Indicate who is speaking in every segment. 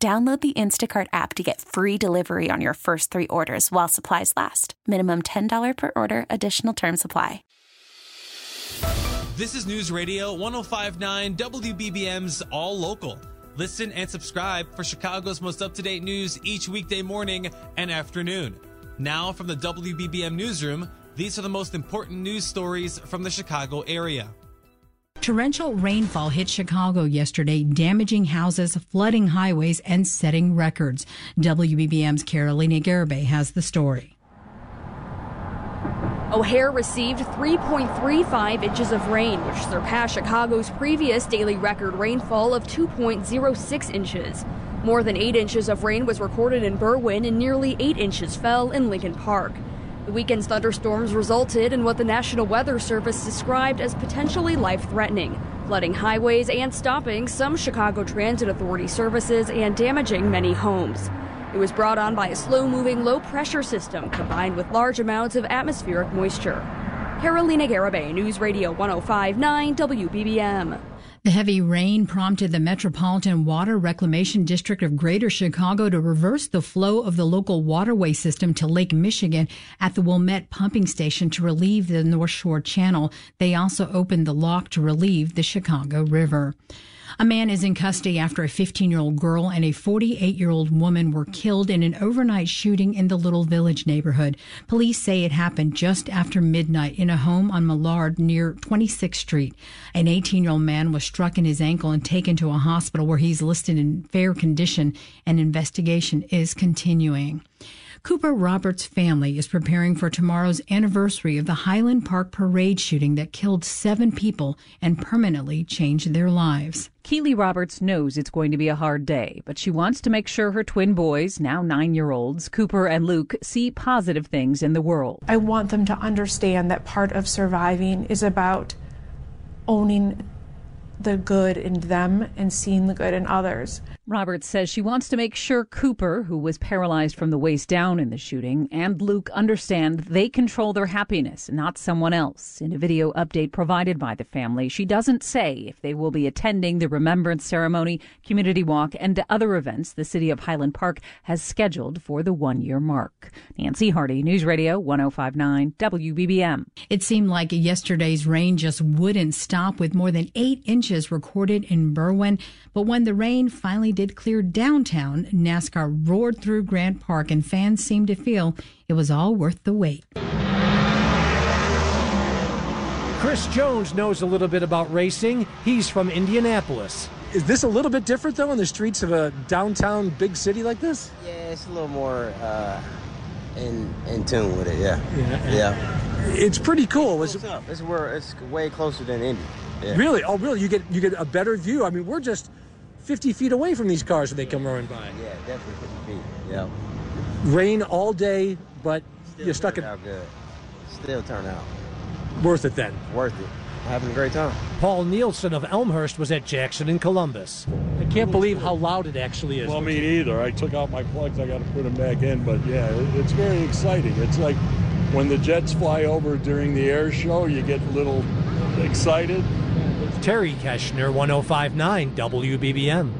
Speaker 1: Download the Instacart app to get free delivery on your first three orders while supplies last. Minimum $10 per order, additional term supply.
Speaker 2: This is News Radio 1059 WBBM's All Local. Listen and subscribe for Chicago's most up to date news each weekday morning and afternoon. Now, from the WBBM Newsroom, these are the most important news stories from the Chicago area.
Speaker 3: Torrential rainfall hit Chicago yesterday, damaging houses, flooding highways, and setting records. WBBM's Carolina Garibay has the story.
Speaker 4: O'Hare received 3.35 inches of rain, which surpassed Chicago's previous daily record rainfall of 2.06 inches. More than 8 inches of rain was recorded in Berwyn, and nearly 8 inches fell in Lincoln Park. The weekend's thunderstorms resulted in what the National Weather Service described as potentially life threatening, flooding highways and stopping some Chicago Transit Authority services and damaging many homes. It was brought on by a slow moving low pressure system combined with large amounts of atmospheric moisture. Carolina Garibay, News Radio 1059 WBBM.
Speaker 3: The heavy rain prompted the Metropolitan Water Reclamation District of Greater Chicago to reverse the flow of the local waterway system to Lake Michigan at the Wilmette pumping station to relieve the North Shore Channel. They also opened the lock to relieve the Chicago River. A man is in custody after a 15 year old girl and a 48 year old woman were killed in an overnight shooting in the Little Village neighborhood. Police say it happened just after midnight in a home on Millard near 26th Street. An 18 year old man was struck in his ankle and taken to a hospital where he's listed in fair condition. An investigation is continuing. Cooper Roberts' family is preparing for tomorrow's anniversary of the Highland Park parade shooting that killed seven people and permanently changed their lives.
Speaker 5: Keely Roberts knows it's going to be a hard day, but she wants to make sure her twin boys, now nine year olds, Cooper and Luke, see positive things in the world.
Speaker 6: I want them to understand that part of surviving is about owning the good in them and seeing the good in others.
Speaker 5: Roberts says she wants to make sure Cooper, who was paralyzed from the waist down in the shooting, and Luke understand they control their happiness, not someone else. In a video update provided by the family, she doesn't say if they will be attending the remembrance ceremony, community walk, and other events the city of Highland Park has scheduled for the one year mark. Nancy Hardy, News Radio 1059 WBBM.
Speaker 3: It seemed like yesterday's rain just wouldn't stop with more than eight inches recorded in Berwyn. But when the rain finally did clear downtown, NASCAR roared through Grant Park, and fans seemed to feel it was all worth the wait.
Speaker 7: Chris Jones knows a little bit about racing. He's from Indianapolis.
Speaker 8: Is this a little bit different, though, in the streets of a downtown big city like this?
Speaker 9: Yeah, it's a little more uh, in in tune with it. Yeah,
Speaker 8: yeah.
Speaker 9: yeah.
Speaker 8: It's pretty cool.
Speaker 9: It's, it's where it's way closer than Indy. Yeah.
Speaker 8: Really? Oh, really? You get you get a better view. I mean, we're just 50 feet away from these cars when they come rolling by.
Speaker 9: Yeah, definitely 50 feet. Yeah.
Speaker 8: Rain all day, but
Speaker 9: Still
Speaker 8: you're stuck
Speaker 9: in.
Speaker 8: in.
Speaker 9: Out good. Still turn out.
Speaker 8: Worth it then.
Speaker 9: Worth it. Having a great time.
Speaker 7: Paul Nielsen of Elmhurst was at Jackson and Columbus. I can't believe how loud it actually is.
Speaker 10: Well, me neither. I took out my plugs. I got to put them back in. But yeah, it's very exciting. It's like when the jets fly over during the air show, you get a little excited.
Speaker 7: Terry Keshner, 1059 WBBM.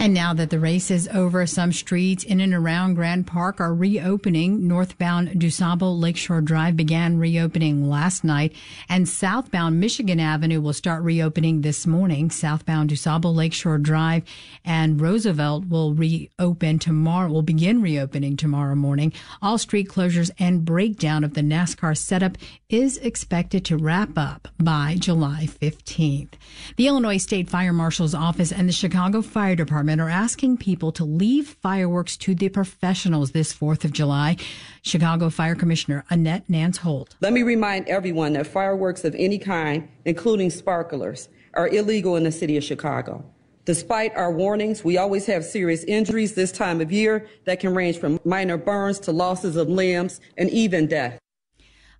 Speaker 3: And now that the race is over, some streets in and around Grant Park are reopening. Northbound DuSable Lakeshore Drive began reopening last night, and southbound Michigan Avenue will start reopening this morning. Southbound DuSable Lakeshore Drive and Roosevelt will reopen tomorrow, will begin reopening tomorrow morning. All street closures and breakdown of the NASCAR setup is expected to wrap up by July 15th. The Illinois State Fire Marshal's Office and the Chicago Fire Department are asking people to leave fireworks to the professionals this 4th of July. Chicago Fire Commissioner Annette Nance Holt.
Speaker 11: Let me remind everyone that fireworks of any kind, including sparklers, are illegal in the city of Chicago. Despite our warnings, we always have serious injuries this time of year that can range from minor burns to losses of limbs and even death.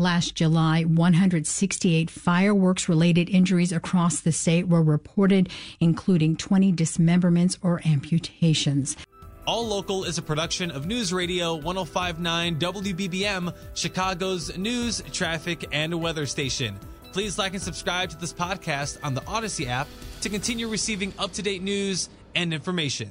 Speaker 3: Last July, 168 fireworks related injuries across the state were reported, including 20 dismemberments or amputations.
Speaker 2: All Local is a production of News Radio 1059 WBBM, Chicago's news, traffic, and weather station. Please like and subscribe to this podcast on the Audacy app to continue receiving up to date news and information.